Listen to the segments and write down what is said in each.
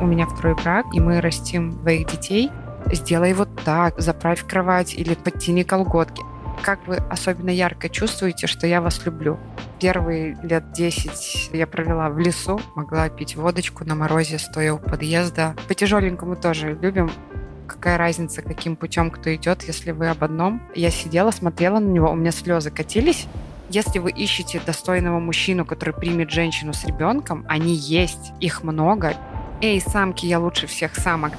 у меня второй брак, и мы растим двоих детей, сделай вот так, заправь кровать или подтяни колготки. Как вы особенно ярко чувствуете, что я вас люблю? Первые лет 10 я провела в лесу, могла пить водочку на морозе, стоя у подъезда. По тяжеленькому тоже любим. Какая разница, каким путем кто идет, если вы об одном. Я сидела, смотрела на него, у меня слезы катились. Если вы ищете достойного мужчину, который примет женщину с ребенком, они есть, их много. Эй, самки, я лучше всех самок.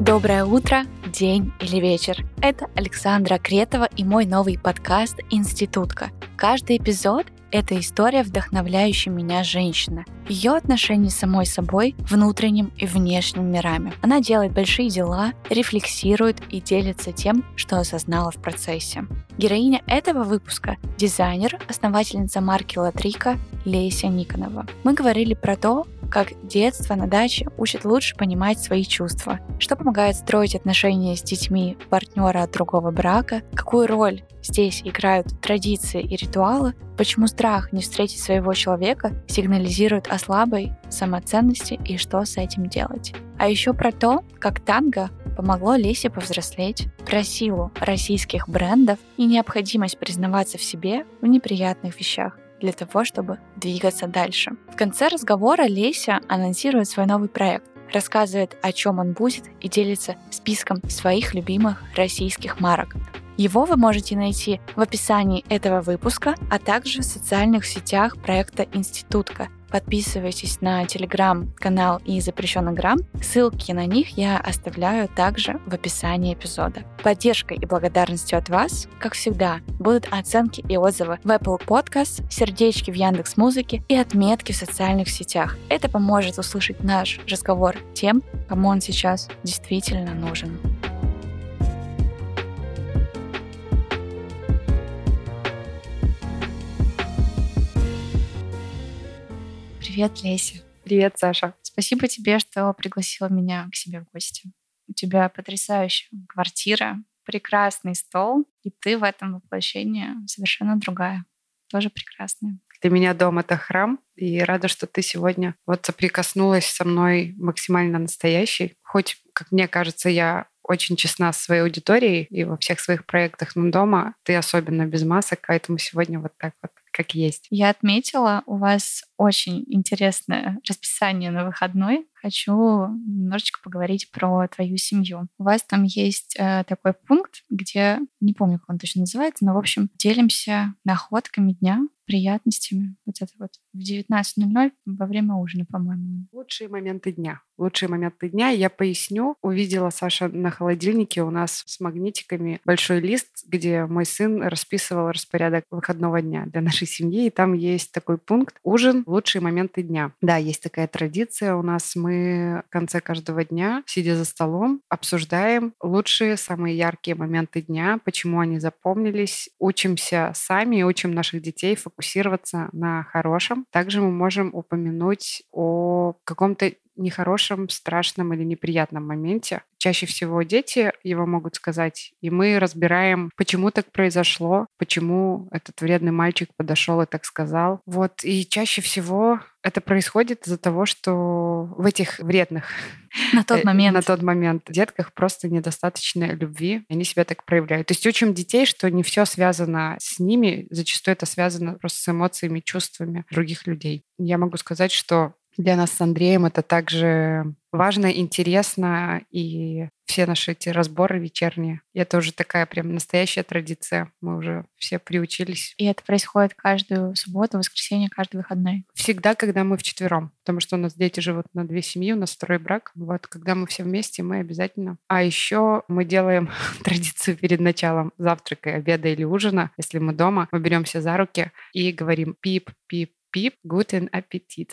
Доброе утро, день или вечер. Это Александра Кретова и мой новый подкаст «Институтка». Каждый эпизод это история вдохновляющей меня женщины. Ее отношения с самой собой, внутренним и внешним мирами. Она делает большие дела, рефлексирует и делится тем, что осознала в процессе. Героиня этого выпуска – дизайнер, основательница марки Латрика Леся Никонова. Мы говорили про то, как детство на даче учит лучше понимать свои чувства, что помогает строить отношения с детьми партнера от другого брака, какую роль здесь играют традиции и ритуалы, почему страх не встретить своего человека сигнализирует о слабой самоценности и что с этим делать. А еще про то, как танго помогло Лесе повзрослеть, про силу российских брендов и необходимость признаваться в себе в неприятных вещах для того, чтобы двигаться дальше. В конце разговора Леся анонсирует свой новый проект, рассказывает, о чем он будет и делится списком своих любимых российских марок. Его вы можете найти в описании этого выпуска, а также в социальных сетях проекта «Институтка», Подписывайтесь на телеграм-канал и запрещенный грамм. Ссылки на них я оставляю также в описании эпизода. Поддержкой и благодарностью от вас, как всегда, будут оценки и отзывы в Apple Podcast, сердечки в Яндекс Музыке и отметки в социальных сетях. Это поможет услышать наш разговор тем, кому он сейчас действительно нужен. Привет, Леся. Привет, Саша. Спасибо тебе, что пригласила меня к себе в гости. У тебя потрясающая квартира, прекрасный стол, и ты в этом воплощении совершенно другая. Тоже прекрасная. Для меня дом — это храм, и рада, что ты сегодня вот соприкоснулась со мной максимально настоящей. Хоть, как мне кажется, я очень честна с своей аудиторией и во всех своих проектах, но дома ты особенно без масок, поэтому сегодня вот так вот как есть. Я отметила, у вас очень интересное расписание на выходной. Хочу немножечко поговорить про твою семью. У вас там есть э, такой пункт, где, не помню, как он точно называется, но, в общем, делимся находками дня, приятностями. Вот это вот в 19.00 во время ужина, по-моему. Лучшие моменты дня. Лучшие моменты дня. Я поясню. Увидела Саша на холодильнике у нас с магнитиками большой лист, где мой сын расписывал распорядок выходного дня для нашей семьи. И там есть такой пункт «Ужин. Лучшие моменты дня». Да, есть такая традиция у нас. Мы в конце каждого дня, сидя за столом, обсуждаем лучшие, самые яркие моменты дня, почему они запомнились, учимся сами учим наших детей фокусироваться на хорошем. Также мы можем упомянуть о каком-то нехорошем, страшном или неприятном моменте. Чаще всего дети его могут сказать, и мы разбираем, почему так произошло, почему этот вредный мальчик подошел и так сказал. Вот, и чаще всего это происходит из-за того, что в этих вредных на тот момент, на тот момент детках просто недостаточно любви, они себя так проявляют. То есть учим детей, что не все связано с ними, зачастую это связано просто с эмоциями, чувствами других людей. Я могу сказать, что для нас с Андреем это также важно, интересно, и все наши эти разборы вечерние. Это уже такая прям настоящая традиция. Мы уже все приучились. И это происходит каждую субботу, воскресенье, каждый выходной? Всегда, когда мы вчетвером. Потому что у нас дети живут на две семьи, у нас второй брак. Вот, когда мы все вместе, мы обязательно. А еще мы делаем традицию перед началом завтрака, обеда или ужина. Если мы дома, мы беремся за руки и говорим пип, пип, Пип, guten Appetit.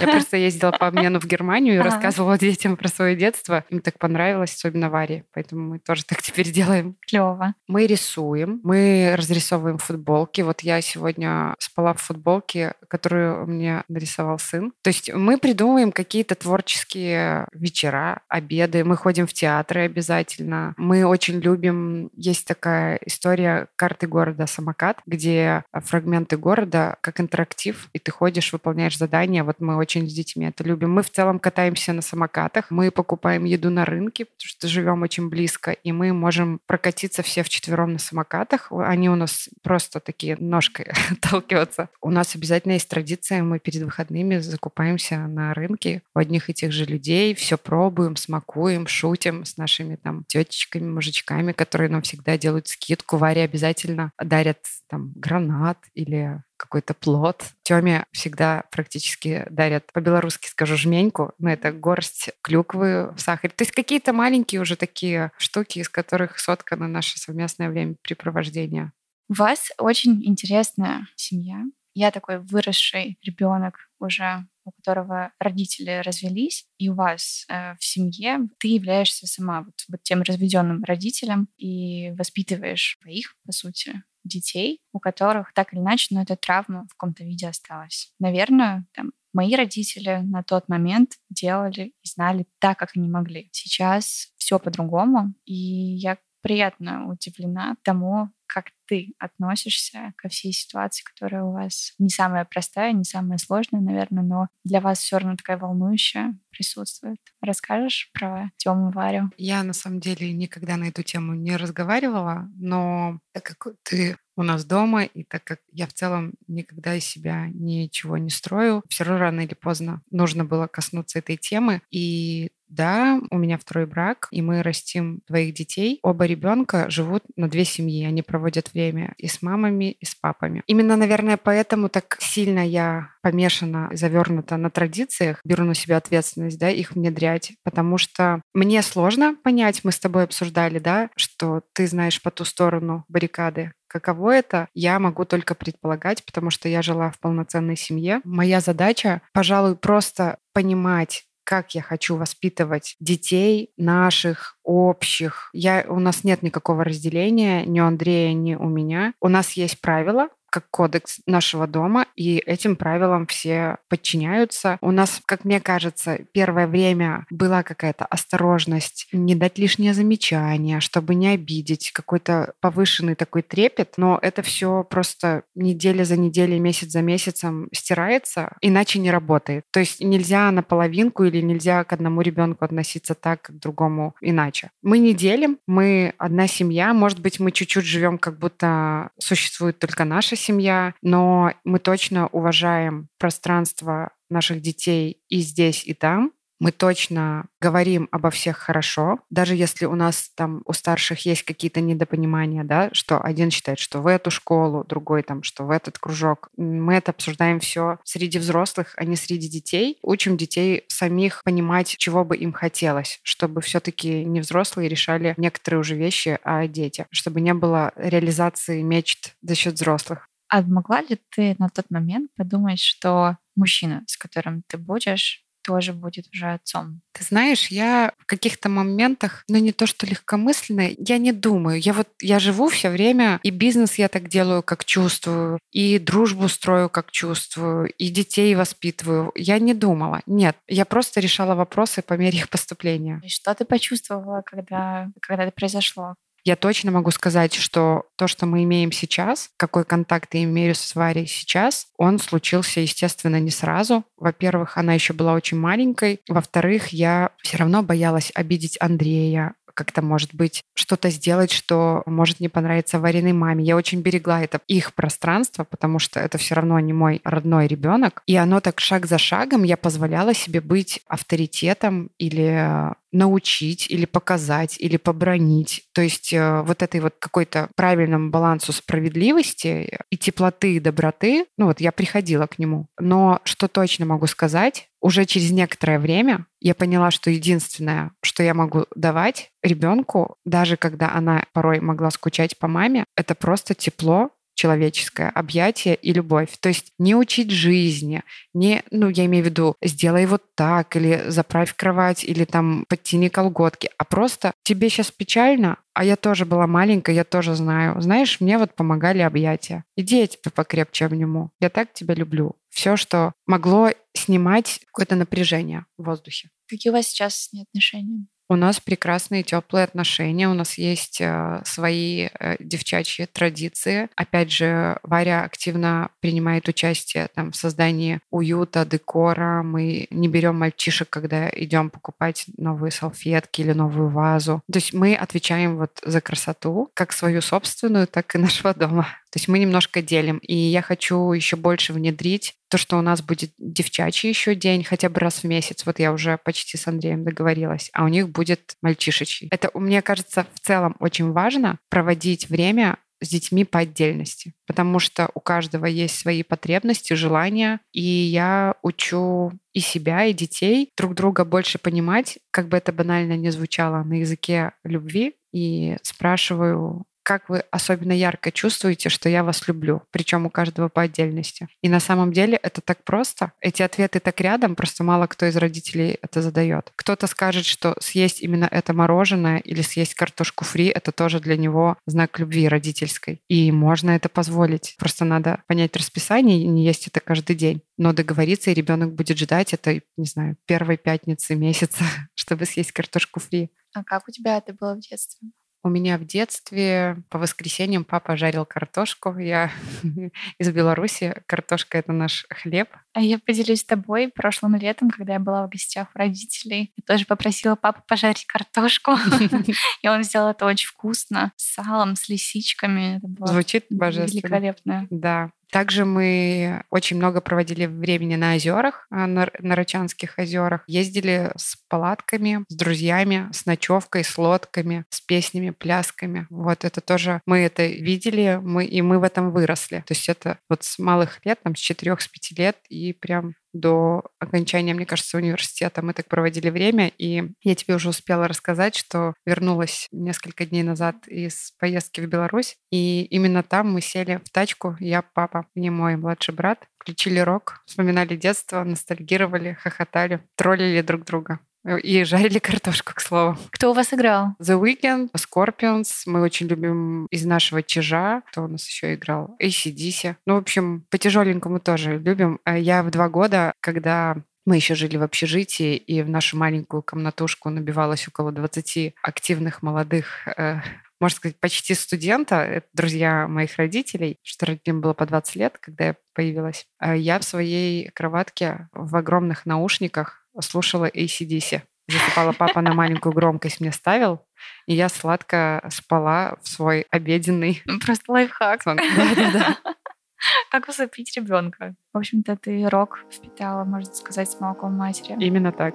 Я просто ездила по обмену в Германию и рассказывала детям про свое детство. Им так понравилось, особенно Варе. Поэтому мы тоже так теперь делаем. Клево. Мы рисуем, мы разрисовываем футболки. Вот я сегодня спала в футболке, которую мне нарисовал сын. То есть мы придумываем какие-то творческие вечера, обеды. Мы ходим в театры обязательно. Мы очень любим... Есть такая история карты города «Самокат», где фрагменты города как интерактив, и ты ходишь, выполняешь задания. Вот мы очень с детьми это любим. Мы в целом катаемся на самокатах. Мы покупаем еду на рынке, потому что живем очень близко, и мы можем прокатиться все вчетвером на самокатах. Они у нас просто такие ножкой отталкиваться. У нас обязательно есть традиция, мы перед выходными закупаемся на рынке у одних и тех же людей, все пробуем, смакуем, шутим с нашими там тетечками, мужичками, которые нам всегда делают скидку. Варе обязательно дарят там гранат или какой-то плод. Тёме всегда практически дарят, по-белорусски скажу, жменьку, но это горсть клюквы в сахаре. То есть какие-то маленькие уже такие штуки, из которых соткано наше совместное времяпрепровождение. У вас очень интересная семья. Я такой выросший ребенок уже у которого родители развелись, и у вас э, в семье ты являешься сама вот, вот тем разведенным родителем и воспитываешь своих, по сути, детей, у которых так или иначе, но эта травма в каком-то виде осталась. Наверное, там, мои родители на тот момент делали и знали так, как они могли. Сейчас все по-другому, и я приятно удивлена тому, как ты относишься ко всей ситуации, которая у вас не самая простая, не самая сложная, наверное, но для вас все равно такая волнующая присутствует. Расскажешь про Тему Варю? Я на самом деле никогда на эту тему не разговаривала, но так как ты у нас дома, и так как я в целом никогда из себя ничего не строю, все равно рано или поздно нужно было коснуться этой темы. И да, у меня второй брак, и мы растим двоих детей. Оба ребенка живут на две семьи. Они проводят время и с мамами, и с папами. Именно, наверное, поэтому так сильно я помешана, завернута на традициях, беру на себя ответственность, да, их внедрять, потому что мне сложно понять, мы с тобой обсуждали, да, что ты знаешь по ту сторону баррикады, Каково это, я могу только предполагать, потому что я жила в полноценной семье. Моя задача, пожалуй, просто понимать, как я хочу воспитывать детей наших, общих. Я, у нас нет никакого разделения ни у Андрея, ни у меня. У нас есть правила, как кодекс нашего дома, и этим правилам все подчиняются. У нас, как мне кажется, первое время была какая-то осторожность, не дать лишнее замечание, чтобы не обидеть, какой-то повышенный такой трепет, но это все просто неделя за неделей, месяц за месяцем стирается, иначе не работает. То есть нельзя на половинку или нельзя к одному ребенку относиться так, к другому иначе. Мы не делим, мы одна семья, может быть, мы чуть-чуть живем, как будто существует только наша семья, но мы точно уважаем пространство наших детей и здесь, и там. Мы точно говорим обо всех хорошо, даже если у нас там у старших есть какие-то недопонимания, да, что один считает, что в эту школу, другой там, что в этот кружок. Мы это обсуждаем все среди взрослых, а не среди детей. Учим детей самих понимать, чего бы им хотелось, чтобы все-таки не взрослые решали некоторые уже вещи, а дети, чтобы не было реализации мечт за счет взрослых. А могла ли ты на тот момент подумать, что мужчина, с которым ты будешь, тоже будет уже отцом. Ты знаешь, я в каких-то моментах, ну не то что легкомысленно, я не думаю. Я вот, я живу все время, и бизнес я так делаю, как чувствую, и дружбу строю, как чувствую, и детей воспитываю. Я не думала. Нет, я просто решала вопросы по мере их поступления. И что ты почувствовала, когда, когда это произошло? Я точно могу сказать, что то, что мы имеем сейчас, какой контакт я имею с Варей сейчас, он случился, естественно, не сразу. Во-первых, она еще была очень маленькой. Во-вторых, я все равно боялась обидеть Андрея, как-то, может быть, что-то сделать, что может не понравиться Вариной маме. Я очень берегла это их пространство, потому что это все равно не мой родной ребенок. И оно так шаг за шагом я позволяла себе быть авторитетом или научить или показать или побронить. То есть э, вот этой вот какой-то правильному балансу справедливости и теплоты и доброты, ну вот я приходила к нему. Но что точно могу сказать, уже через некоторое время я поняла, что единственное, что я могу давать ребенку, даже когда она порой могла скучать по маме, это просто тепло, человеческое объятие и любовь. То есть не учить жизни, не, ну, я имею в виду, сделай вот так, или заправь кровать, или там подтяни колготки, а просто тебе сейчас печально, а я тоже была маленькая, я тоже знаю. Знаешь, мне вот помогали объятия. Иди я тебя покрепче обниму. Я так тебя люблю. Все, что могло снимать какое-то напряжение в воздухе. Какие у вас сейчас с ней отношения? У нас прекрасные теплые отношения, у нас есть э, свои э, девчачьи традиции. Опять же, Варя активно принимает участие там, в создании уюта, декора. Мы не берем мальчишек, когда идем покупать новые салфетки или новую вазу. То есть мы отвечаем вот за красоту, как свою собственную, так и нашего дома. То есть мы немножко делим. И я хочу еще больше внедрить то, что у нас будет девчачий еще день, хотя бы раз в месяц. Вот я уже почти с Андреем договорилась. А у них будет мальчишечий. Это, мне кажется, в целом очень важно проводить время с детьми по отдельности, потому что у каждого есть свои потребности, желания, и я учу и себя, и детей друг друга больше понимать, как бы это банально не звучало на языке любви, и спрашиваю, как вы особенно ярко чувствуете, что я вас люблю, причем у каждого по отдельности. И на самом деле это так просто. Эти ответы так рядом, просто мало кто из родителей это задает. Кто-то скажет, что съесть именно это мороженое или съесть картошку фри — это тоже для него знак любви родительской. И можно это позволить. Просто надо понять расписание и не есть это каждый день. Но договориться, и ребенок будет ждать это, не знаю, первой пятницы месяца, чтобы съесть картошку фри. А как у тебя это было в детстве? У меня в детстве по воскресеньям папа жарил картошку. Я из Беларуси. Картошка — это наш хлеб. А я поделюсь с тобой. Прошлым летом, когда я была в гостях у родителей, я тоже попросила папу пожарить картошку. И он сделал это очень вкусно. С салом, с лисичками. Это было Звучит божественно. великолепно. Да. Также мы очень много проводили времени на озерах, а, на, на Рачанских озерах. Ездили с палатками, с друзьями, с ночевкой, с лодками, с песнями, плясками. Вот это тоже мы это видели, мы, и мы в этом выросли. То есть это вот с малых лет, там, с четырех, с пяти лет, и прям до окончания, мне кажется, университета мы так проводили время. И я тебе уже успела рассказать, что вернулась несколько дней назад из поездки в Беларусь. И именно там мы сели в тачку, я, папа и мой младший брат, включили рок, вспоминали детство, ностальгировали, хохотали, троллили друг друга. И жарили картошку, к слову. Кто у вас играл? The Weeknd, Scorpions. Мы очень любим из нашего чижа. Кто у нас еще играл? ACDC. Ну, в общем, по тяжеленькому тоже любим. А я в два года, когда мы еще жили в общежитии, и в нашу маленькую комнатушку набивалось около 20 активных молодых э, можно сказать, почти студента, это друзья моих родителей, что родителям было по 20 лет, когда я появилась. А я в своей кроватке в огромных наушниках слушала ACDC. Засыпала папа на маленькую громкость мне ставил, и я сладко спала в свой обеденный. Ну, просто лайфхак. Да-да-да. Как усыпить ребенка? В общем-то, ты рок впитала, можно сказать, с молоком матери. Именно так.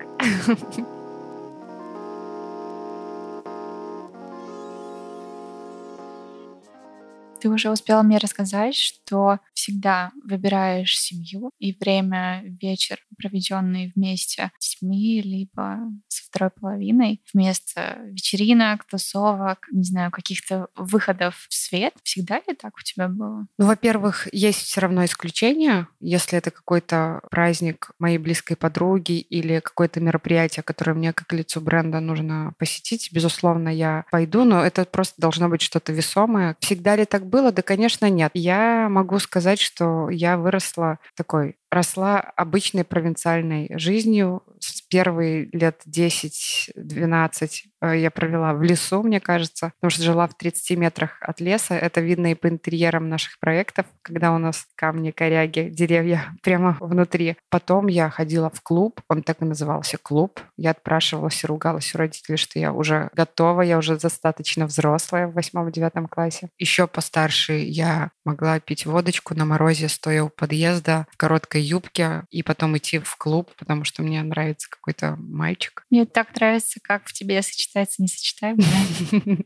Ты уже успела мне рассказать, что всегда выбираешь семью и время, вечер, проведенный вместе с детьми, либо со второй половиной, вместо вечеринок, тусовок, не знаю, каких-то выходов в свет. Всегда ли так у тебя было? Ну, во-первых, есть все равно исключения. Если это какой-то праздник моей близкой подруги или какое-то мероприятие, которое мне как лицу бренда нужно посетить, безусловно, я пойду, но это просто должно быть что-то весомое. Всегда ли так было? Да, конечно, нет. Я могу сказать, что я выросла такой росла обычной провинциальной жизнью. С первые лет 10-12 э, я провела в лесу, мне кажется, потому что жила в 30 метрах от леса. Это видно и по интерьерам наших проектов, когда у нас камни, коряги, деревья прямо внутри. Потом я ходила в клуб, он так и назывался клуб. Я отпрашивалась и ругалась у родителей, что я уже готова, я уже достаточно взрослая в восьмом-девятом классе. Еще постарше я могла пить водочку на морозе, стоя у подъезда в короткой короткой юбке и потом идти в клуб, потому что мне нравится какой-то мальчик. Мне так нравится, как в тебе сочетается несочетаемое.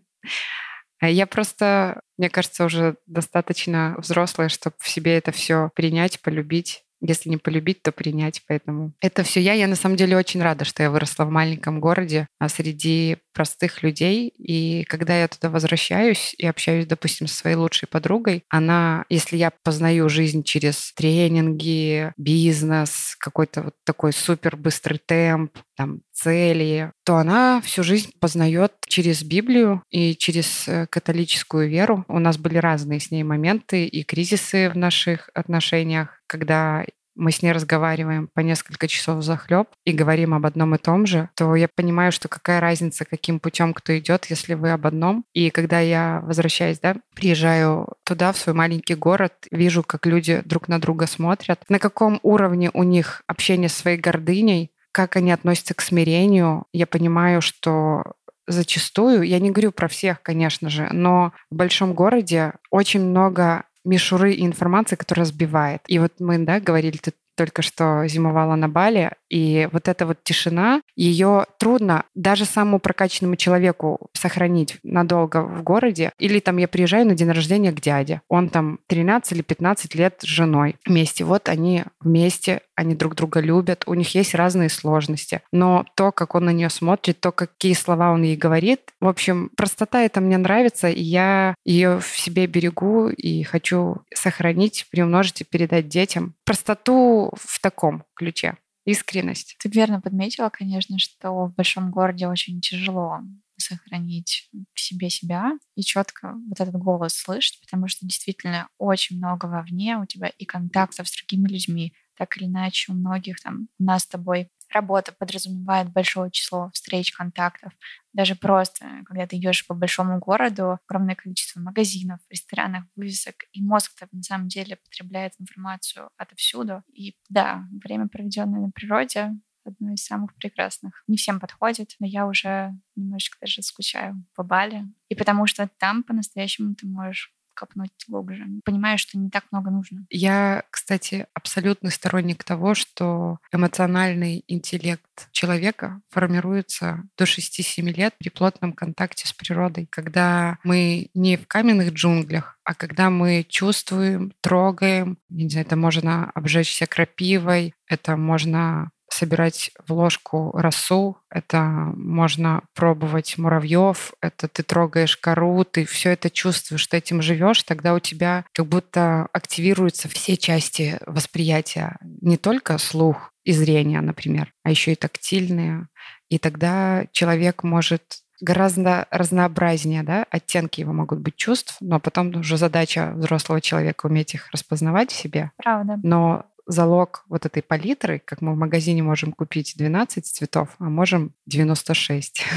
Я просто, мне кажется, уже достаточно взрослая, чтобы в себе это все принять, полюбить. Если не полюбить, то принять. Поэтому это все я. Я на самом деле очень рада, что я выросла в маленьком городе, а среди простых людей. И когда я туда возвращаюсь и общаюсь, допустим, со своей лучшей подругой, она, если я познаю жизнь через тренинги, бизнес, какой-то вот такой супер быстрый темп, там, цели, то она всю жизнь познает через Библию и через э, католическую веру. У нас были разные с ней моменты и кризисы в наших отношениях, когда мы с ней разговариваем по несколько часов за хлеб и говорим об одном и том же, то я понимаю, что какая разница, каким путем кто идет, если вы об одном. И когда я возвращаюсь, да, приезжаю туда, в свой маленький город, вижу, как люди друг на друга смотрят, на каком уровне у них общение с своей гордыней, как они относятся к смирению. Я понимаю, что зачастую, я не говорю про всех, конечно же, но в большом городе очень много мишуры и информации, которая сбивает. И вот мы, да, говорили, ты только что зимовала на Бали, и вот эта вот тишина, ее трудно даже самому прокачанному человеку сохранить надолго в городе. Или там я приезжаю на день рождения к дяде. Он там 13 или 15 лет с женой вместе. Вот они вместе, они друг друга любят, у них есть разные сложности. Но то, как он на нее смотрит, то, какие слова он ей говорит, в общем, простота это мне нравится, и я ее в себе берегу и хочу сохранить, приумножить и передать детям. Простоту в таком ключе искренность. Ты верно подметила, конечно, что в большом городе очень тяжело сохранить в себе себя и четко вот этот голос слышать, потому что действительно очень много вовне у тебя и контактов с другими людьми, так или иначе у многих там у нас с тобой работа подразумевает большое число встреч, контактов. Даже просто, когда ты идешь по большому городу, огромное количество магазинов, ресторанов, вывесок, и мозг-то на самом деле потребляет информацию отовсюду. И да, время, проведенное на природе, одно из самых прекрасных. Не всем подходит, но я уже немножечко даже скучаю по Бали. И потому что там по-настоящему ты можешь копнуть глубже. Понимаю, что не так много нужно. Я, кстати, абсолютный сторонник того, что эмоциональный интеллект человека формируется до 6-7 лет при плотном контакте с природой, когда мы не в каменных джунглях, а когда мы чувствуем, трогаем, не знаю, это можно обжечься крапивой, это можно собирать в ложку росу, это можно пробовать муравьев, это ты трогаешь кору, ты все это чувствуешь, ты этим живешь, тогда у тебя как будто активируются все части восприятия, не только слух и зрение, например, а еще и тактильные. И тогда человек может гораздо разнообразнее, да, оттенки его могут быть чувств, но потом уже задача взрослого человека уметь их распознавать в себе. Правда. Но залог вот этой палитры, как мы в магазине можем купить 12 цветов, а можем 96.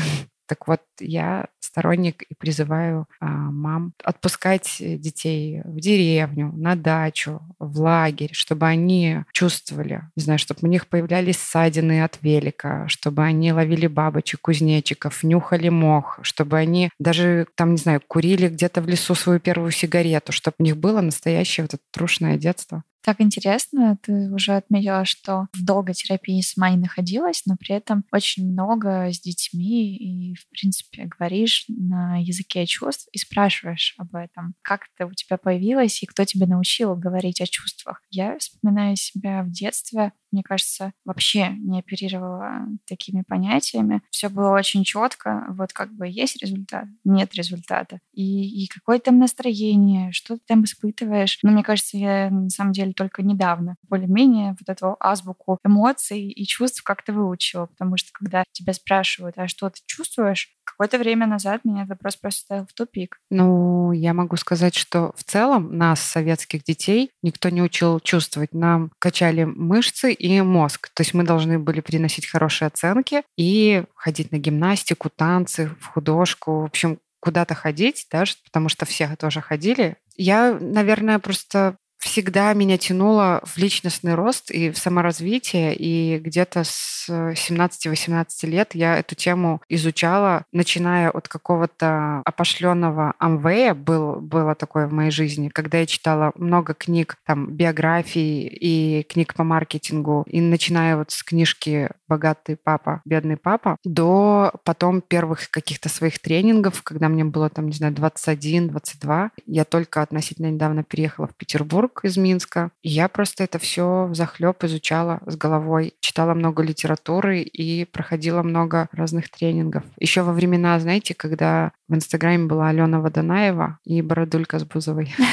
Так вот, я сторонник и призываю а, мам отпускать детей в деревню, на дачу, в лагерь, чтобы они чувствовали, не знаю, чтобы у них появлялись ссадины от велика, чтобы они ловили бабочек, кузнечиков, нюхали мох, чтобы они даже, там, не знаю, курили где-то в лесу свою первую сигарету, чтобы у них было настоящее вот это трушное детство. Так интересно, ты уже отметила, что в долгой терапии сама не находилась, но при этом очень много с детьми и, в принципе, говоришь на языке чувств и спрашиваешь об этом. Как это у тебя появилось и кто тебя научил говорить о чувствах? Я вспоминаю себя в детстве мне кажется, вообще не оперировала такими понятиями. Все было очень четко. Вот как бы есть результат, нет результата. И, и какое там настроение, что ты там испытываешь. Но мне кажется, я на самом деле только недавно более-менее вот эту азбуку эмоций и чувств как-то выучила. Потому что когда тебя спрашивают, а что ты чувствуешь, какое-то время назад меня этот вопрос просто ставил в тупик. Ну, я могу сказать, что в целом нас, советских детей, никто не учил чувствовать. Нам качали мышцы и мозг. То есть мы должны были приносить хорошие оценки и ходить на гимнастику, танцы, в художку. В общем, куда-то ходить, даже потому что все тоже ходили. Я, наверное, просто всегда меня тянуло в личностный рост и в саморазвитие, и где-то с 17-18 лет я эту тему изучала, начиная от какого-то опошленного Амвея, был, было такое в моей жизни, когда я читала много книг, там, биографий и книг по маркетингу, и начиная вот с книжки «Богатый папа, бедный папа», до потом первых каких-то своих тренингов, когда мне было, там, не знаю, 21-22, я только относительно недавно переехала в Петербург, из Минска. И я просто это все захлеб изучала с головой, читала много литературы и проходила много разных тренингов. Еще во времена, знаете, когда в Инстаграме была Алена Водонаева и Бородулька с Бузовой.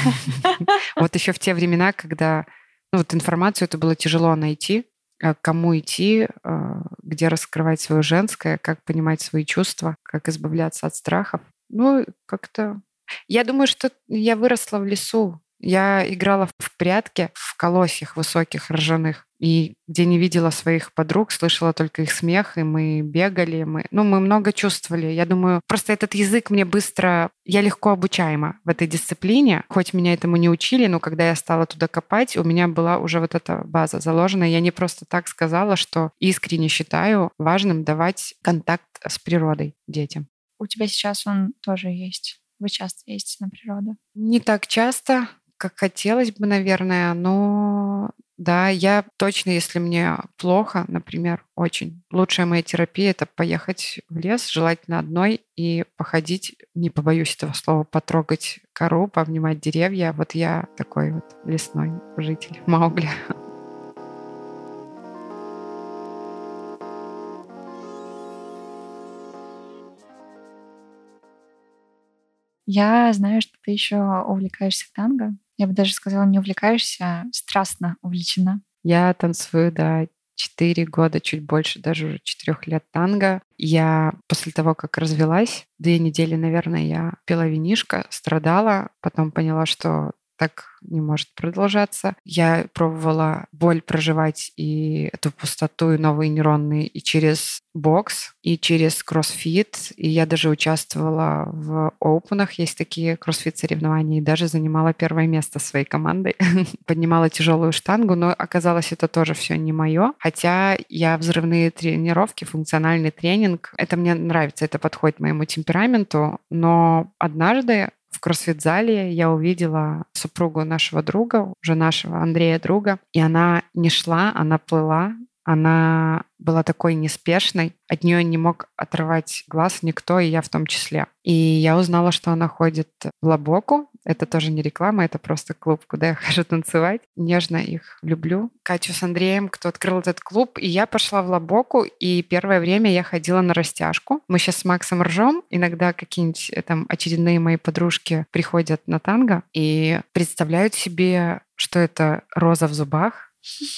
Вот еще в те времена, когда ну, вот информацию это было тяжело найти, а кому идти, а, где раскрывать свое женское, как понимать свои чувства, как избавляться от страхов. Ну, как-то... Я думаю, что я выросла в лесу. Я играла в прятки в колосьях высоких, ржаных, и где не видела своих подруг, слышала только их смех, и мы бегали, мы, ну, мы много чувствовали. Я думаю, просто этот язык мне быстро, я легко обучаема в этой дисциплине, хоть меня этому не учили, но когда я стала туда копать, у меня была уже вот эта база заложена. Я не просто так сказала, что искренне считаю важным давать контакт с природой детям. У тебя сейчас он тоже есть? Вы часто ездите на природу? Не так часто как хотелось бы, наверное, но да, я точно, если мне плохо, например, очень, лучшая моя терапия — это поехать в лес, желательно одной, и походить, не побоюсь этого слова, потрогать кору, повнимать деревья. Вот я такой вот лесной житель Маугли. Я знаю, что ты еще увлекаешься танго. Я бы даже сказала, не увлекаешься, страстно увлечена. Я танцую, да, четыре года, чуть больше, даже уже четырех лет танго. Я после того, как развелась, две недели, наверное, я пила винишко, страдала, потом поняла, что так не может продолжаться. Я пробовала боль проживать и эту пустоту, и новые нейронные и через бокс, и через кроссфит. И я даже участвовала в опенах, есть такие кроссфит соревнования, и даже занимала первое место своей командой. Поднимала тяжелую штангу, но оказалось, это тоже все не мое. Хотя я взрывные тренировки, функциональный тренинг, это мне нравится, это подходит моему темпераменту. Но однажды в кроссфит-зале я увидела супругу нашего друга, уже нашего Андрея друга, и она не шла, она плыла, она была такой неспешной, от нее не мог отрывать глаз никто, и я в том числе. И я узнала, что она ходит в Лабоку. Это тоже не реклама, это просто клуб, куда я хожу танцевать. Нежно их люблю. Катю с Андреем, кто открыл этот клуб, и я пошла в Лабоку, и первое время я ходила на растяжку. Мы сейчас с Максом ржем, иногда какие-нибудь э, там очередные мои подружки приходят на танго и представляют себе, что это роза в зубах,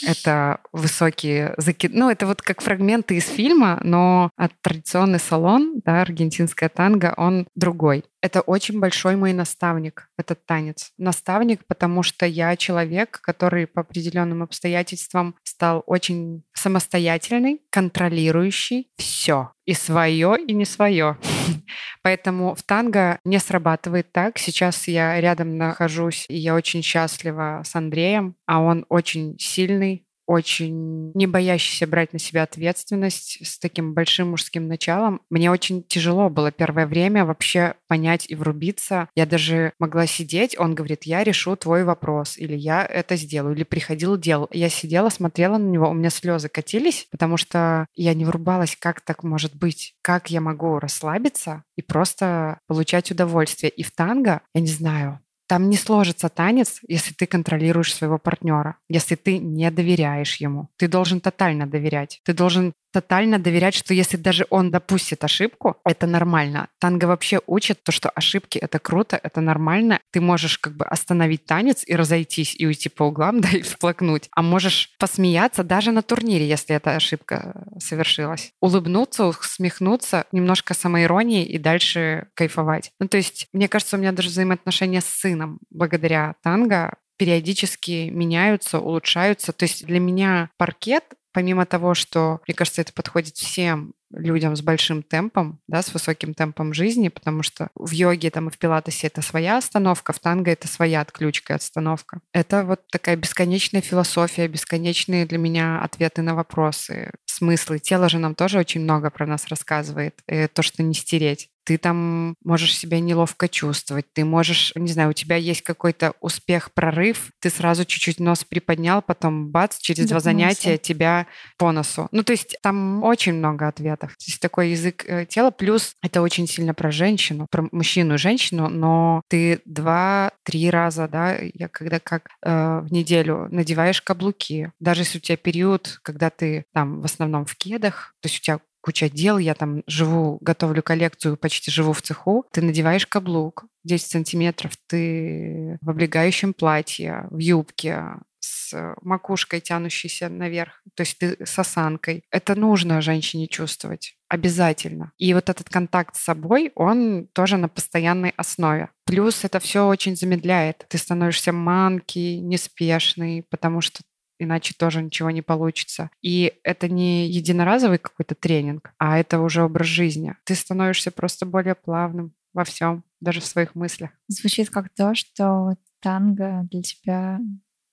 это высокие закид... Ну, это вот как фрагменты из фильма, но традиционный салон, да, аргентинская танго, он другой. Это очень большой мой наставник, этот танец. Наставник, потому что я человек, который по определенным обстоятельствам стал очень самостоятельный, контролирующий все. И свое, и не свое. Поэтому в танго не срабатывает так. Сейчас я рядом нахожусь, и я очень счастлива с Андреем, а он очень сильный, очень не боящийся брать на себя ответственность, с таким большим мужским началом. Мне очень тяжело было первое время вообще понять и врубиться. Я даже могла сидеть, он говорит, я решу твой вопрос, или я это сделаю, или приходил, делал. Я сидела, смотрела на него, у меня слезы катились, потому что я не врубалась, как так может быть, как я могу расслабиться и просто получать удовольствие. И в танго, я не знаю, там не сложится танец, если ты контролируешь своего партнера, если ты не доверяешь ему. Ты должен тотально доверять. Ты должен тотально доверять, что если даже он допустит ошибку, это нормально. Танго вообще учит то, что ошибки — это круто, это нормально. Ты можешь как бы остановить танец и разойтись, и уйти по углам, да, и всплакнуть. А можешь посмеяться даже на турнире, если эта ошибка совершилась. Улыбнуться, усмехнуться, немножко самоиронии и дальше кайфовать. Ну, то есть, мне кажется, у меня даже взаимоотношения с сыном благодаря танго периодически меняются, улучшаются. То есть для меня паркет помимо того, что, мне кажется, это подходит всем людям с большим темпом, да, с высоким темпом жизни, потому что в йоге там и в пилатесе это своя остановка, в танго это своя отключка и отстановка. Это вот такая бесконечная философия, бесконечные для меня ответы на вопросы, смыслы. Тело же нам тоже очень много про нас рассказывает, то, что не стереть. Ты там можешь себя неловко чувствовать, ты можешь, не знаю, у тебя есть какой-то успех, прорыв, ты сразу чуть-чуть нос приподнял, потом бац, через два занятия тебя по носу. Ну, то есть там очень много ответов. То есть такой язык э, тела, плюс это очень сильно про женщину, про мужчину и женщину, но ты два-три раза, да, я когда как э, в неделю надеваешь каблуки, даже если у тебя период, когда ты там в основном в кедах, то есть у тебя куча дел, я там живу, готовлю коллекцию, почти живу в цеху, ты надеваешь каблук 10 сантиметров, ты в облегающем платье, в юбке, с макушкой, тянущейся наверх, то есть ты с осанкой. Это нужно женщине чувствовать. Обязательно. И вот этот контакт с собой, он тоже на постоянной основе. Плюс это все очень замедляет. Ты становишься манкий, неспешный, потому что иначе тоже ничего не получится. И это не единоразовый какой-то тренинг, а это уже образ жизни. Ты становишься просто более плавным во всем, даже в своих мыслях. Звучит как то, что танго для тебя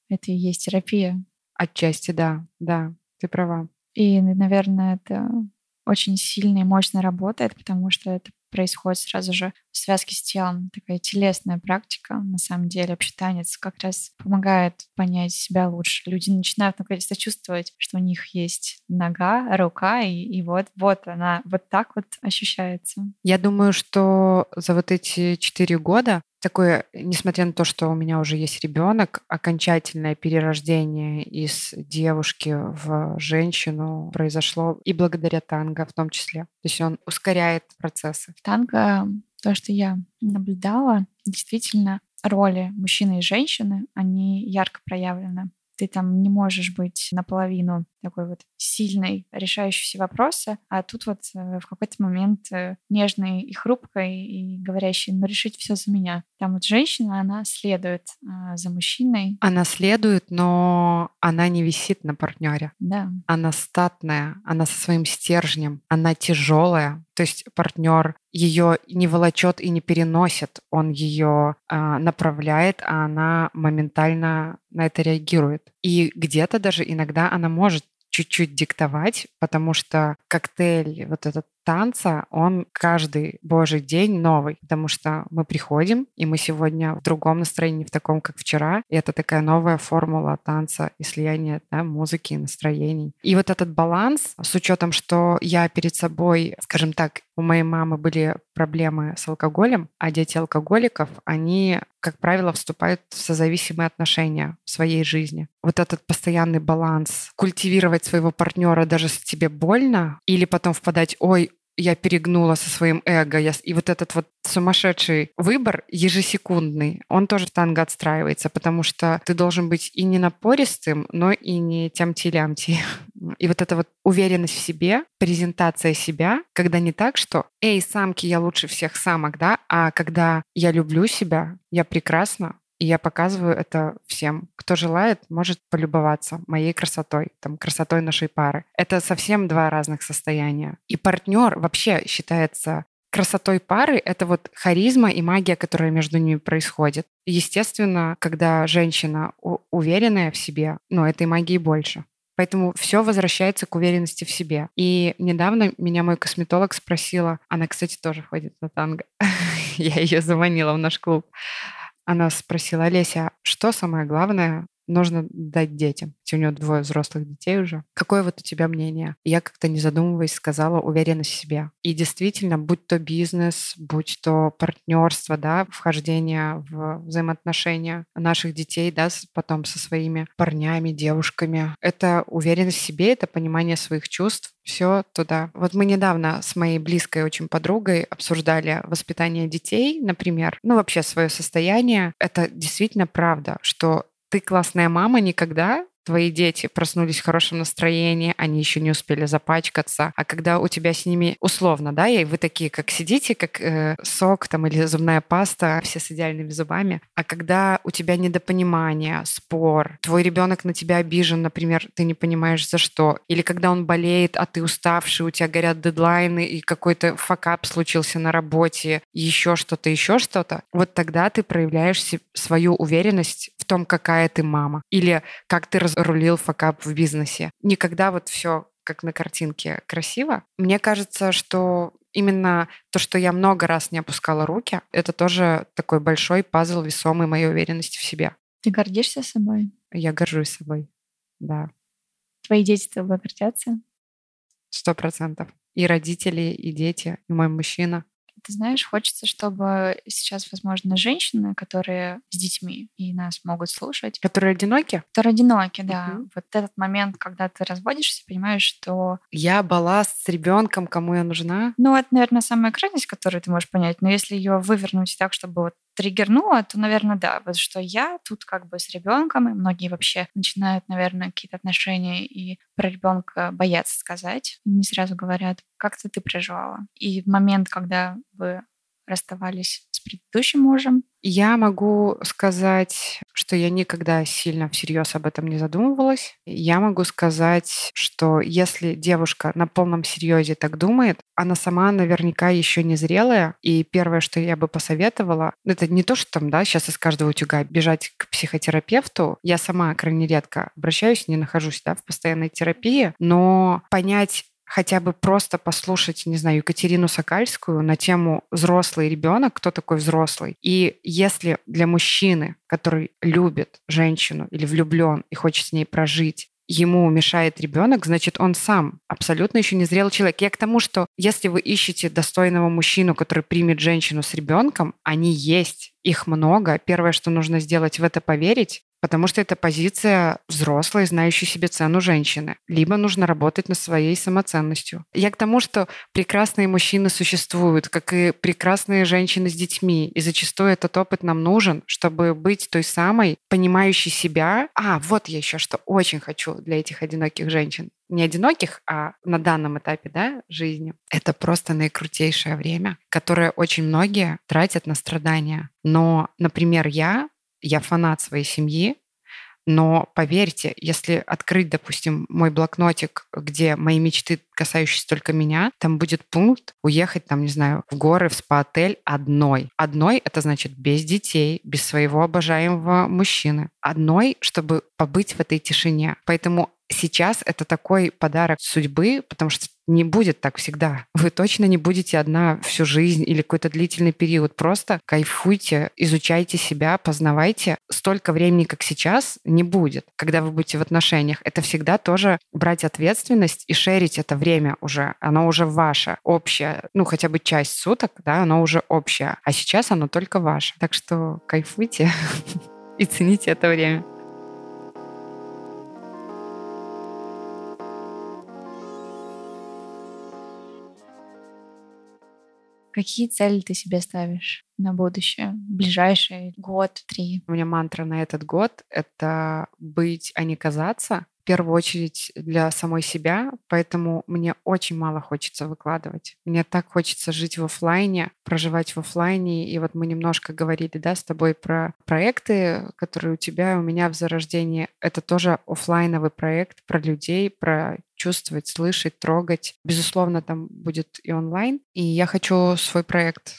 это и есть терапия. Отчасти, да, да, ты права. И, наверное, это очень сильно и мощно работает, потому что это происходит сразу же в связке с телом. Такая телесная практика, на самом деле. Вообще танец как раз помогает понять себя лучше. Люди начинают наконец-то чувствовать, что у них есть нога, рука, и, и вот, вот она вот так вот ощущается. Я думаю, что за вот эти четыре года такое, несмотря на то, что у меня уже есть ребенок, окончательное перерождение из девушки в женщину произошло и благодаря танго в том числе. То есть он ускоряет процессы. Танго, то, что я наблюдала, действительно роли мужчины и женщины, они ярко проявлены ты там не можешь быть наполовину такой вот сильной, решающей все вопросы, а тут вот э, в какой-то момент э, нежной и хрупкой и говорящей, ну решить все за меня. Там вот женщина, она следует э, за мужчиной. Она следует, но она не висит на партнере. Да. Она статная, она со своим стержнем, она тяжелая. То есть партнер ее не волочет и не переносит, он ее э, направляет, а она моментально на это реагирует. И где-то даже иногда она может чуть-чуть диктовать, потому что коктейль вот этот танца, он каждый божий день новый, потому что мы приходим, и мы сегодня в другом настроении, в таком, как вчера. И это такая новая формула танца и слияния да, музыки и настроений. И вот этот баланс, с учетом, что я перед собой, скажем так, у моей мамы были проблемы с алкоголем, а дети алкоголиков, они, как правило, вступают в созависимые отношения в своей жизни. Вот этот постоянный баланс, культивировать своего партнера даже если тебе больно, или потом впадать, ой, я перегнула со своим эго. Я... И вот этот вот сумасшедший выбор ежесекундный, он тоже в танго отстраивается, потому что ты должен быть и не напористым, но и не тямти-лямти. И вот эта вот уверенность в себе, презентация себя, когда не так, что «Эй, самки, я лучше всех самок», да, а когда я люблю себя, я прекрасна, и я показываю это всем. Кто желает, может полюбоваться моей красотой, там, красотой нашей пары. Это совсем два разных состояния. И партнер вообще считается красотой пары — это вот харизма и магия, которая между ними происходит. Естественно, когда женщина уверенная в себе, ну, этой магии больше. Поэтому все возвращается к уверенности в себе. И недавно меня мой косметолог спросила, она, кстати, тоже ходит на танго. Я ее заманила в наш клуб. Она спросила, Олеся, что самое главное нужно дать детям. У нее двое взрослых детей уже. Какое вот у тебя мнение? Я как-то не задумываясь сказала уверенность в себе. И действительно, будь то бизнес, будь то партнерство, да, вхождение в взаимоотношения наших детей, да, потом со своими парнями, девушками. Это уверенность в себе, это понимание своих чувств, все туда. Вот мы недавно с моей близкой очень подругой обсуждали воспитание детей, например, ну вообще свое состояние. Это действительно правда, что ты классная мама никогда твои дети проснулись в хорошем настроении, они еще не успели запачкаться, а когда у тебя с ними условно, да, и вы такие, как сидите, как э, сок там или зубная паста, все с идеальными зубами, а когда у тебя недопонимание, спор, твой ребенок на тебя обижен, например, ты не понимаешь за что, или когда он болеет, а ты уставший, у тебя горят дедлайны, и какой-то факап случился на работе, еще что-то, еще что-то, вот тогда ты проявляешь свою уверенность в том, какая ты мама, или как ты разрулил факап в бизнесе. Никогда вот все как на картинке красиво. Мне кажется, что именно то, что я много раз не опускала руки, это тоже такой большой пазл весомый моей уверенности в себе. Ты гордишься собой? Я горжусь собой, да. Твои дети тобой гордятся? Сто процентов. И родители, и дети, и мой мужчина. Ты знаешь, хочется, чтобы сейчас, возможно, женщины, которые с детьми и нас могут слушать. Которые одиноки? Которые одиноки, да. Угу. Вот этот момент, когда ты разводишься, понимаешь, что... Я балласт с ребенком, кому я нужна. Ну, это, наверное, самая крайность, которую ты можешь понять. Но если ее вывернуть так, чтобы вот триггернуло, то, наверное, да, вот что я тут как бы с ребенком, и многие вообще начинают, наверное, какие-то отношения и про ребенка боятся сказать, не сразу говорят, как ты, ты переживала. И в момент, когда вы расставались с предыдущим мужем? Я могу сказать, что я никогда сильно всерьез об этом не задумывалась. Я могу сказать, что если девушка на полном серьезе так думает, она сама наверняка еще не зрелая. И первое, что я бы посоветовала, это не то, что там, да, сейчас из каждого утюга бежать к психотерапевту. Я сама крайне редко обращаюсь, не нахожусь да, в постоянной терапии, но понять хотя бы просто послушать, не знаю, Екатерину Сокальскую на тему «Взрослый ребенок», кто такой взрослый. И если для мужчины, который любит женщину или влюблен и хочет с ней прожить, ему мешает ребенок, значит, он сам абсолютно еще не зрелый человек. Я к тому, что если вы ищете достойного мужчину, который примет женщину с ребенком, они есть, их много. Первое, что нужно сделать, в это поверить, потому что это позиция взрослой, знающей себе цену женщины. Либо нужно работать над своей самоценностью. Я к тому, что прекрасные мужчины существуют, как и прекрасные женщины с детьми. И зачастую этот опыт нам нужен, чтобы быть той самой, понимающей себя. А, вот я еще что очень хочу для этих одиноких женщин не одиноких, а на данном этапе да, жизни, это просто наикрутейшее время, которое очень многие тратят на страдания. Но, например, я я фанат своей семьи, но поверьте, если открыть, допустим, мой блокнотик, где мои мечты, касающиеся только меня, там будет пункт уехать, там, не знаю, в горы, в спа-отель одной. Одной — это значит без детей, без своего обожаемого мужчины. Одной, чтобы побыть в этой тишине. Поэтому сейчас это такой подарок судьбы, потому что не будет так всегда. Вы точно не будете одна всю жизнь или какой-то длительный период. Просто кайфуйте, изучайте себя, познавайте. Столько времени, как сейчас, не будет, когда вы будете в отношениях. Это всегда тоже брать ответственность и шерить это время уже. Оно уже ваше, общее. Ну, хотя бы часть суток, да, оно уже общее. А сейчас оно только ваше. Так что кайфуйте и цените это время. Какие цели ты себе ставишь на будущее, ближайший год, три? У меня мантра на этот год — это быть, а не казаться в первую очередь для самой себя, поэтому мне очень мало хочется выкладывать. Мне так хочется жить в офлайне, проживать в офлайне. И вот мы немножко говорили, да, с тобой про проекты, которые у тебя, у меня в зарождении. Это тоже офлайновый проект про людей, про чувствовать, слышать, трогать. Безусловно, там будет и онлайн. И я хочу свой проект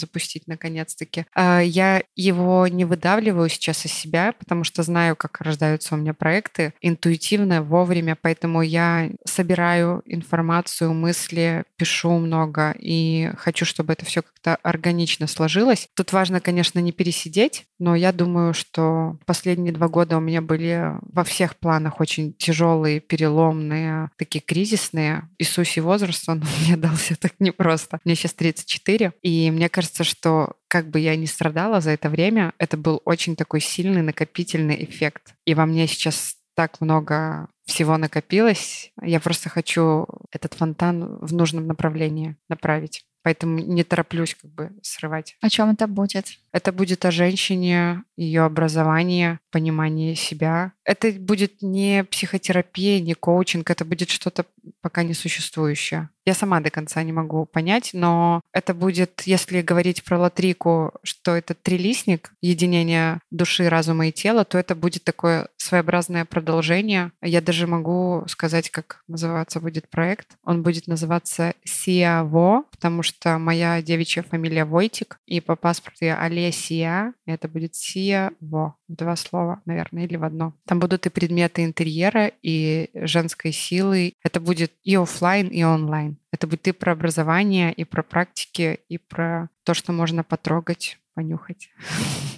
запустить наконец-таки. А, я его не выдавливаю сейчас из себя, потому что знаю, как рождаются у меня проекты интуитивно, вовремя, поэтому я собираю информацию, мысли, пишу много и хочу, чтобы это все как-то органично сложилось. Тут важно, конечно, не пересидеть, но я думаю, что последние два года у меня были во всех планах очень тяжелые, переломные, такие кризисные. Иисусе возраст, он мне дался так непросто. Мне сейчас 34, и мне кажется, что как бы я ни страдала за это время, это был очень такой сильный накопительный эффект. И во мне сейчас так много всего накопилось. Я просто хочу этот фонтан в нужном направлении направить. Поэтому не тороплюсь как бы срывать. О чем это будет? Это будет о женщине, ее образовании, понимании себя. Это будет не психотерапия, не коучинг, это будет что-то пока не существующее. Я сама до конца не могу понять, но это будет, если говорить про латрику, что это трилистник, единение души, разума и тела, то это будет такое своеобразное продолжение. Я даже могу сказать, как называться будет проект. Он будет называться Сиаво, потому что моя девичья фамилия Войтик, и по паспорту я Олесия, это будет Сиаво. Два слова, наверное, или в одно. Там будут и предметы интерьера, и женской силы. Это будет и офлайн, и онлайн. Это будет и про образование, и про практики, и про то, что можно потрогать, понюхать.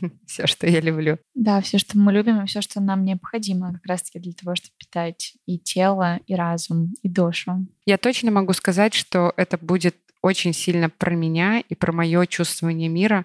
все, что я люблю. Да, все, что мы любим, и все, что нам необходимо как раз-таки для того, чтобы питать и тело, и разум, и душу. Я точно могу сказать, что это будет очень сильно про меня и про мое чувствование мира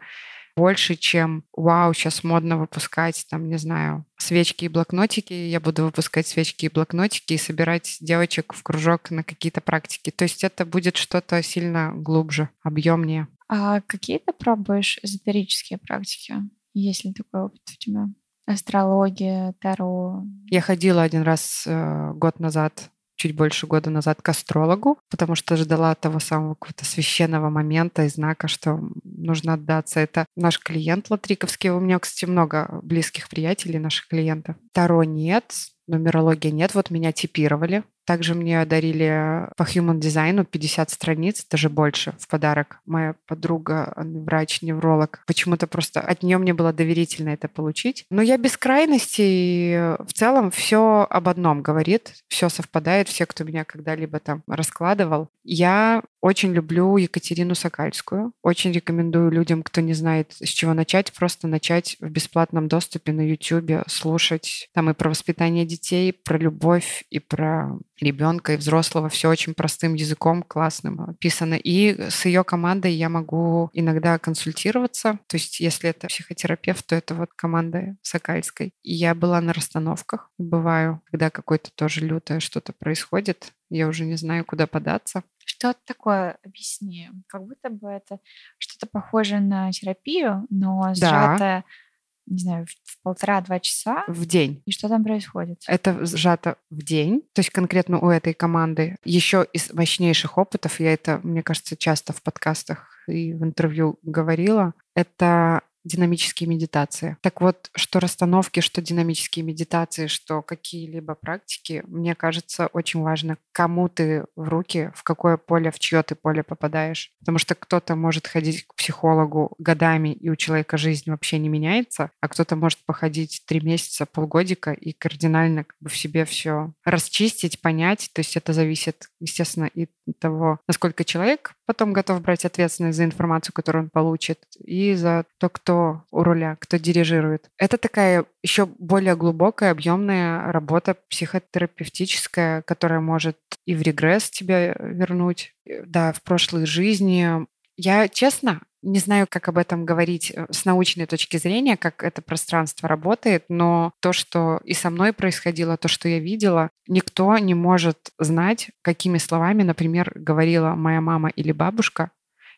больше, чем вау, сейчас модно выпускать, там, не знаю, свечки и блокнотики. Я буду выпускать свечки и блокнотики и собирать девочек в кружок на какие-то практики. То есть это будет что-то сильно глубже, объемнее. А какие ты пробуешь эзотерические практики? Есть ли такой опыт у тебя? Астрология, Таро? Я ходила один раз э, год назад чуть больше года назад к астрологу, потому что ждала того самого какого-то священного момента и знака, что нужно отдаться. Это наш клиент Латриковский. У меня, кстати, много близких приятелей наших клиентов. Таро нет, нумерология нет. Вот меня типировали также мне дарили по human дизайну 50 страниц, даже больше, в подарок. Моя подруга, врач-невролог, почему-то просто от нее мне было доверительно это получить. Но я без крайностей, в целом все об одном говорит, все совпадает, все, кто меня когда-либо там раскладывал. Я очень люблю Екатерину Сокальскую. Очень рекомендую людям, кто не знает, с чего начать, просто начать в бесплатном доступе на YouTube слушать там и про воспитание детей, про любовь и про ребенка и взрослого все очень простым языком, классным описано. И с ее командой я могу иногда консультироваться. То есть, если это психотерапевт, то это вот команда Сокальской. И я была на расстановках. Бываю, когда какое-то тоже лютое что-то происходит. Я уже не знаю, куда податься. Что это такое? Объясни. Как будто бы это что-то похожее на терапию, но сжатое да не знаю, в полтора-два часа. В день. И что там происходит? Это сжато в день. То есть конкретно у этой команды. Еще из мощнейших опытов, я это, мне кажется, часто в подкастах и в интервью говорила, это динамические медитации. Так вот, что расстановки, что динамические медитации, что какие-либо практики, мне кажется, очень важно, кому ты в руки, в какое поле, в чье ты поле попадаешь. Потому что кто-то может ходить к психологу годами, и у человека жизнь вообще не меняется, а кто-то может походить три месяца, полгодика и кардинально как бы в себе все расчистить, понять. То есть это зависит, естественно, и от того, насколько человек потом готов брать ответственность за информацию, которую он получит, и за то, кто у руля, кто дирижирует. Это такая еще более глубокая, объемная работа психотерапевтическая, которая может и в регресс тебя вернуть, да, в прошлой жизни. Я, честно, не знаю, как об этом говорить э, с научной точки зрения, как это пространство работает, но то, что и со мной происходило, то, что я видела, никто не может знать, какими словами, например, говорила моя мама или бабушка.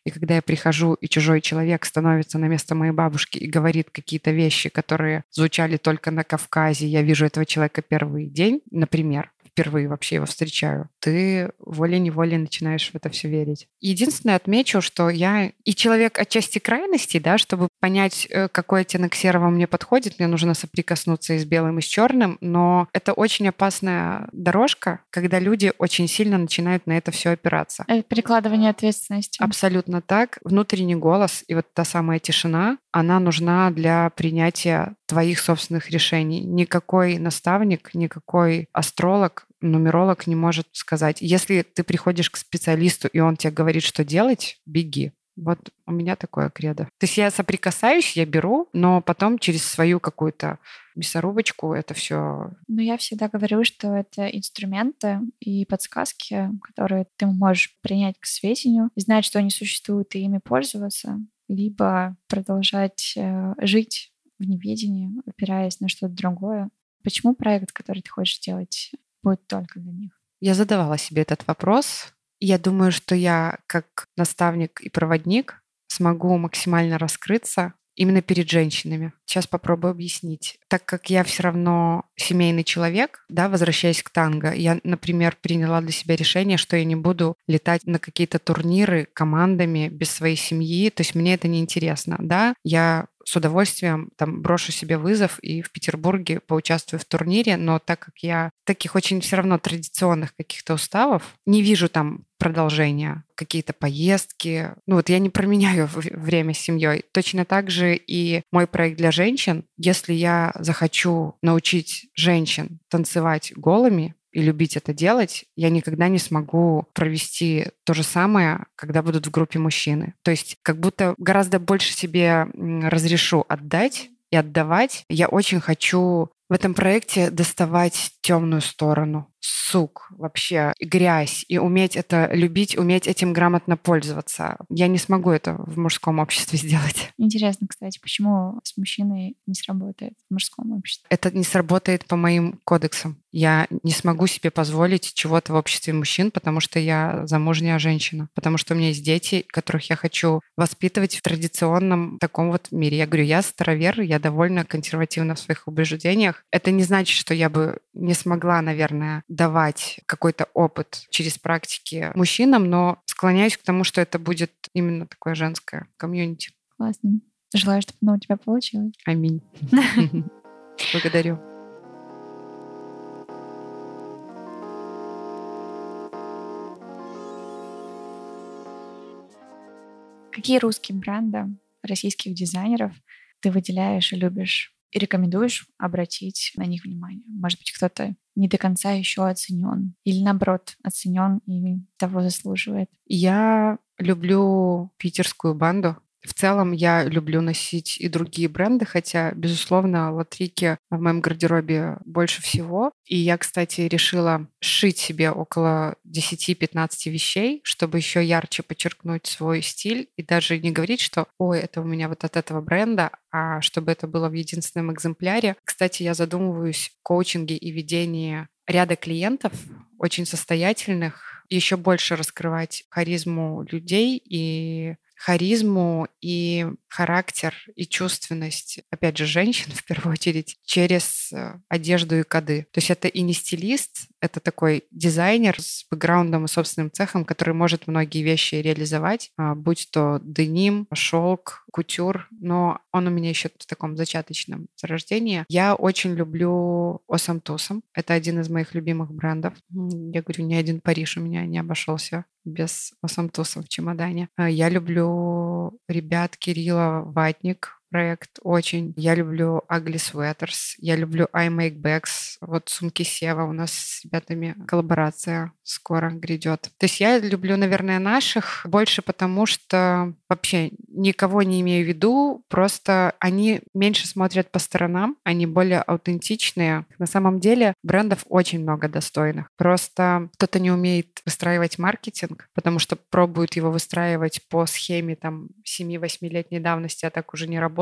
И когда я прихожу, и чужой человек становится на место моей бабушки и говорит какие-то вещи, которые звучали только на Кавказе, я вижу этого человека первый день, например, впервые вообще его встречаю, ты волей-неволей начинаешь в это все верить. Единственное, отмечу, что я и человек отчасти крайности, да, чтобы понять, э, какой оттенок серого мне подходит, мне нужно соприкоснуться и с белым, и с черным, но это очень опасная дорожка, когда люди очень сильно начинают на это все опираться. Это перекладывание ответственности. Абсолютно так. Внутренний голос и вот та самая тишина, она нужна для принятия твоих собственных решений. Никакой наставник, никакой астролог нумеролог не может сказать. Если ты приходишь к специалисту, и он тебе говорит, что делать, беги. Вот у меня такое кредо. То есть я соприкасаюсь, я беру, но потом через свою какую-то мясорубочку это все. Ну, я всегда говорю, что это инструменты и подсказки, которые ты можешь принять к сведению, и знать, что они существуют, и ими пользоваться, либо продолжать э, жить в неведении, опираясь на что-то другое. Почему проект, который ты хочешь делать, будет только для них? Я задавала себе этот вопрос. Я думаю, что я как наставник и проводник смогу максимально раскрыться именно перед женщинами. Сейчас попробую объяснить. Так как я все равно семейный человек, да, возвращаясь к танго, я, например, приняла для себя решение, что я не буду летать на какие-то турниры командами без своей семьи, то есть мне это не интересно, да. Я с удовольствием там брошу себе вызов и в Петербурге поучаствую в турнире, но так как я таких очень все равно традиционных каких-то уставов, не вижу там продолжения, какие-то поездки. Ну вот я не променяю время с семьей. Точно так же и мой проект для женщин. Если я захочу научить женщин танцевать голыми, и любить это делать, я никогда не смогу провести то же самое, когда будут в группе мужчины. То есть как будто гораздо больше себе разрешу отдать и отдавать. Я очень хочу в этом проекте доставать темную сторону, сук, вообще грязь, и уметь это любить, уметь этим грамотно пользоваться. Я не смогу это в мужском обществе сделать. Интересно, кстати, почему с мужчиной не сработает в мужском обществе? Это не сработает по моим кодексам. Я не смогу себе позволить чего-то в обществе мужчин, потому что я замужняя женщина, потому что у меня есть дети, которых я хочу воспитывать в традиционном таком вот мире. Я говорю, я старовер, я довольно консервативна в своих убеждениях. Это не значит, что я бы не смогла, наверное, давать какой-то опыт через практики мужчинам, но склоняюсь к тому, что это будет именно такое женское комьюнити. Классно. Желаю, чтобы оно у тебя получилось. Аминь. Благодарю. Какие русские бренды российских дизайнеров ты выделяешь и любишь? Рекомендуешь обратить на них внимание? Может быть, кто-то не до конца еще оценен или наоборот оценен и того заслуживает? Я люблю питерскую банду. В целом я люблю носить и другие бренды, хотя, безусловно, латрики в моем гардеробе больше всего. И я, кстати, решила сшить себе около 10-15 вещей, чтобы еще ярче подчеркнуть свой стиль и даже не говорить, что «Ой, это у меня вот от этого бренда», а чтобы это было в единственном экземпляре. Кстати, я задумываюсь в коучинге и ведении ряда клиентов, очень состоятельных, еще больше раскрывать харизму людей и харизму и характер и чувственность, опять же, женщин в первую очередь, через э, одежду и коды. То есть это и не стилист, это такой дизайнер с бэкграундом и собственным цехом, который может многие вещи реализовать, а, будь то деним, шелк, кутюр, но он у меня еще в таком зачаточном зарождении. Я очень люблю Осам Тусом. Это один из моих любимых брендов. Я говорю, ни один Париж у меня не обошелся без Осамтуса в чемодане. А, я люблю ребят Кирилла Ватник, проект очень. Я люблю Ugly Sweaters, я люблю I Make Bags. Вот сумки Сева у нас с ребятами коллаборация скоро грядет. То есть я люблю, наверное, наших больше потому, что вообще никого не имею в виду, просто они меньше смотрят по сторонам, они более аутентичные. На самом деле брендов очень много достойных. Просто кто-то не умеет выстраивать маркетинг, потому что пробует его выстраивать по схеме там 7-8-летней давности, а так уже не работает.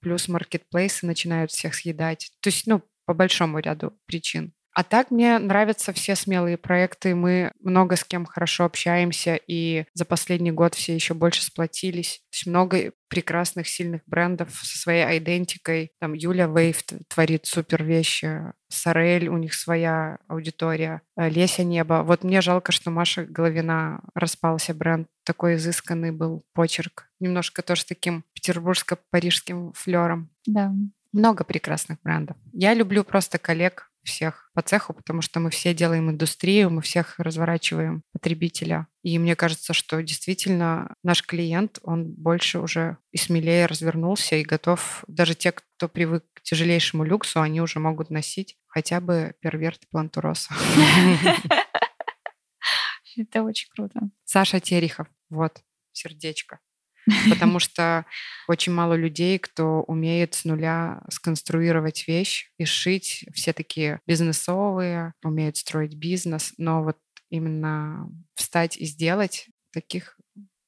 Плюс маркетплейсы начинают всех съедать. То есть, ну, по большому ряду причин. А так мне нравятся все смелые проекты. Мы много с кем хорошо общаемся, и за последний год все еще больше сплотились. То есть много прекрасных, сильных брендов со своей идентикой. Там Юля Вейв творит супер вещи. Сорель, у них своя аудитория. Э, Леся Небо. Вот мне жалко, что Маша Головина распался бренд. Такой изысканный был почерк. Немножко тоже таким петербургско-парижским флером. Да. Много прекрасных брендов. Я люблю просто коллег, всех по цеху, потому что мы все делаем индустрию, мы всех разворачиваем потребителя. И мне кажется, что действительно наш клиент, он больше уже и смелее развернулся и готов, даже те, кто привык к тяжелейшему люксу, они уже могут носить хотя бы перверт плантуроса. Это очень круто. Саша Терехов, вот, сердечко потому что очень мало людей, кто умеет с нуля сконструировать вещь и сшить. Все такие бизнесовые, умеют строить бизнес, но вот именно встать и сделать таких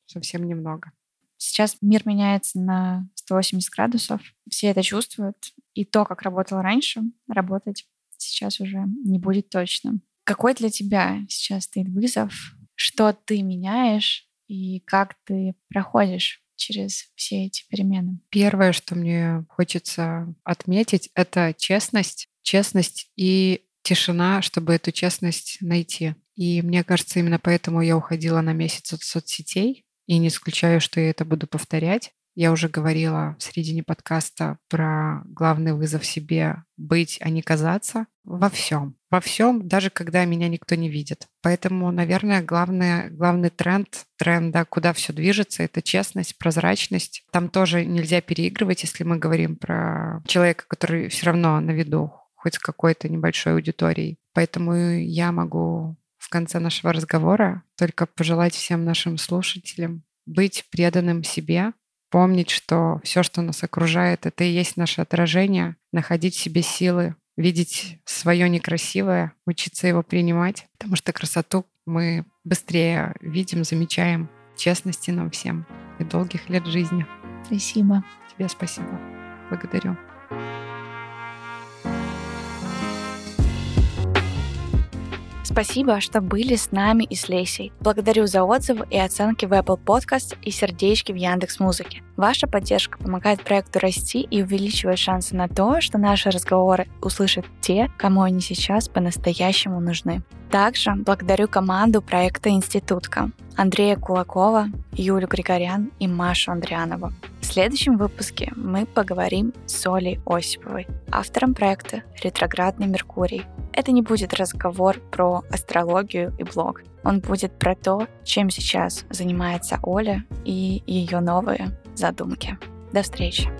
совсем немного. Сейчас мир меняется на 180 градусов. Все это чувствуют. И то, как работало раньше, работать сейчас уже не будет точно. Какой для тебя сейчас стоит вызов? Что ты меняешь и как ты проходишь через все эти перемены? Первое, что мне хочется отметить, это честность. Честность и тишина, чтобы эту честность найти. И мне кажется, именно поэтому я уходила на месяц от соцсетей. И не исключаю, что я это буду повторять. Я уже говорила в середине подкаста про главный вызов себе быть, а не казаться во всем. Во всем, даже когда меня никто не видит. Поэтому, наверное, главное, главный тренд, тренда, куда все движется, это честность, прозрачность. Там тоже нельзя переигрывать, если мы говорим про человека, который все равно на виду, хоть с какой-то небольшой аудиторией. Поэтому я могу в конце нашего разговора только пожелать всем нашим слушателям быть преданным себе, помнить, что все, что нас окружает, это и есть наше отражение, находить в себе силы, видеть свое некрасивое, учиться его принимать, потому что красоту мы быстрее видим, замечаем. Честности нам всем и долгих лет жизни. Спасибо. Тебе спасибо. Благодарю. Спасибо, что были с нами и с Лесей. Благодарю за отзывы и оценки в Apple Podcast и сердечки в Яндекс Музыке. Ваша поддержка помогает проекту расти и увеличивает шансы на то, что наши разговоры услышат те, кому они сейчас по-настоящему нужны. Также благодарю команду проекта «Институтка» Андрея Кулакова, Юлю Григорян и Машу Андрианову. В следующем выпуске мы поговорим с Олей Осиповой, автором проекта «Ретроградный Меркурий». Это не будет разговор про астрологию и блог. Он будет про то, чем сейчас занимается Оля и ее новые задумки. До встречи!